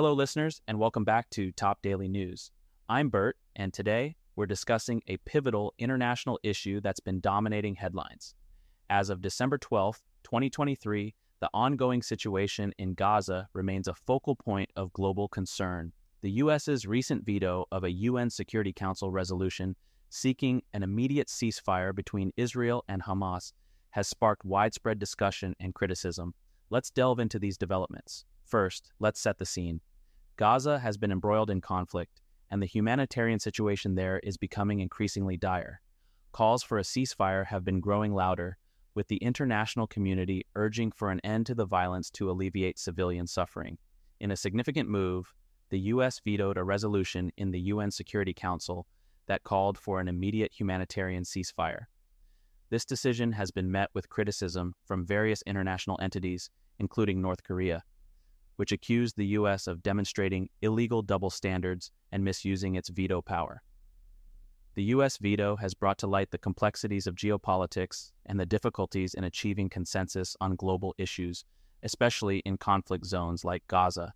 Hello, listeners, and welcome back to Top Daily News. I'm Burt, and today we're discussing a pivotal international issue that's been dominating headlines. As of December 12th, 2023, the ongoing situation in Gaza remains a focal point of global concern. The U.S.'s recent veto of a UN Security Council resolution seeking an immediate ceasefire between Israel and Hamas has sparked widespread discussion and criticism. Let's delve into these developments. First, let's set the scene. Gaza has been embroiled in conflict, and the humanitarian situation there is becoming increasingly dire. Calls for a ceasefire have been growing louder, with the international community urging for an end to the violence to alleviate civilian suffering. In a significant move, the U.S. vetoed a resolution in the UN Security Council that called for an immediate humanitarian ceasefire. This decision has been met with criticism from various international entities, including North Korea, which accused the U.S. of demonstrating illegal double standards and misusing its veto power. The U.S. veto has brought to light the complexities of geopolitics and the difficulties in achieving consensus on global issues, especially in conflict zones like Gaza.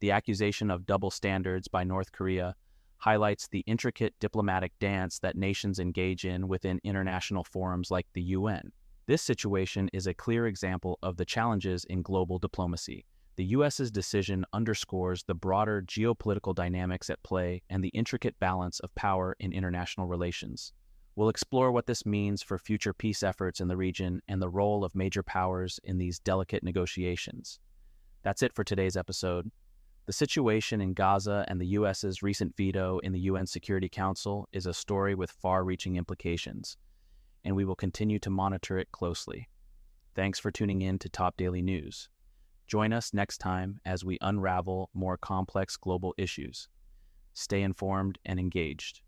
The accusation of double standards by North Korea highlights the intricate diplomatic dance that nations engage in within international forums like the UN. This situation is a clear example of the challenges in global diplomacy. The US's decision underscores the broader geopolitical dynamics at play and the intricate balance of power in international relations. We'll explore what this means for future peace efforts in the region and the role of major powers in these delicate negotiations. That's it for today's episode. The situation in Gaza and the U.S.'s recent veto in the UN Security Council is a story with far reaching implications, and we will continue to monitor it closely. Thanks for tuning in to Top Daily News. Join us next time as we unravel more complex global issues. Stay informed and engaged.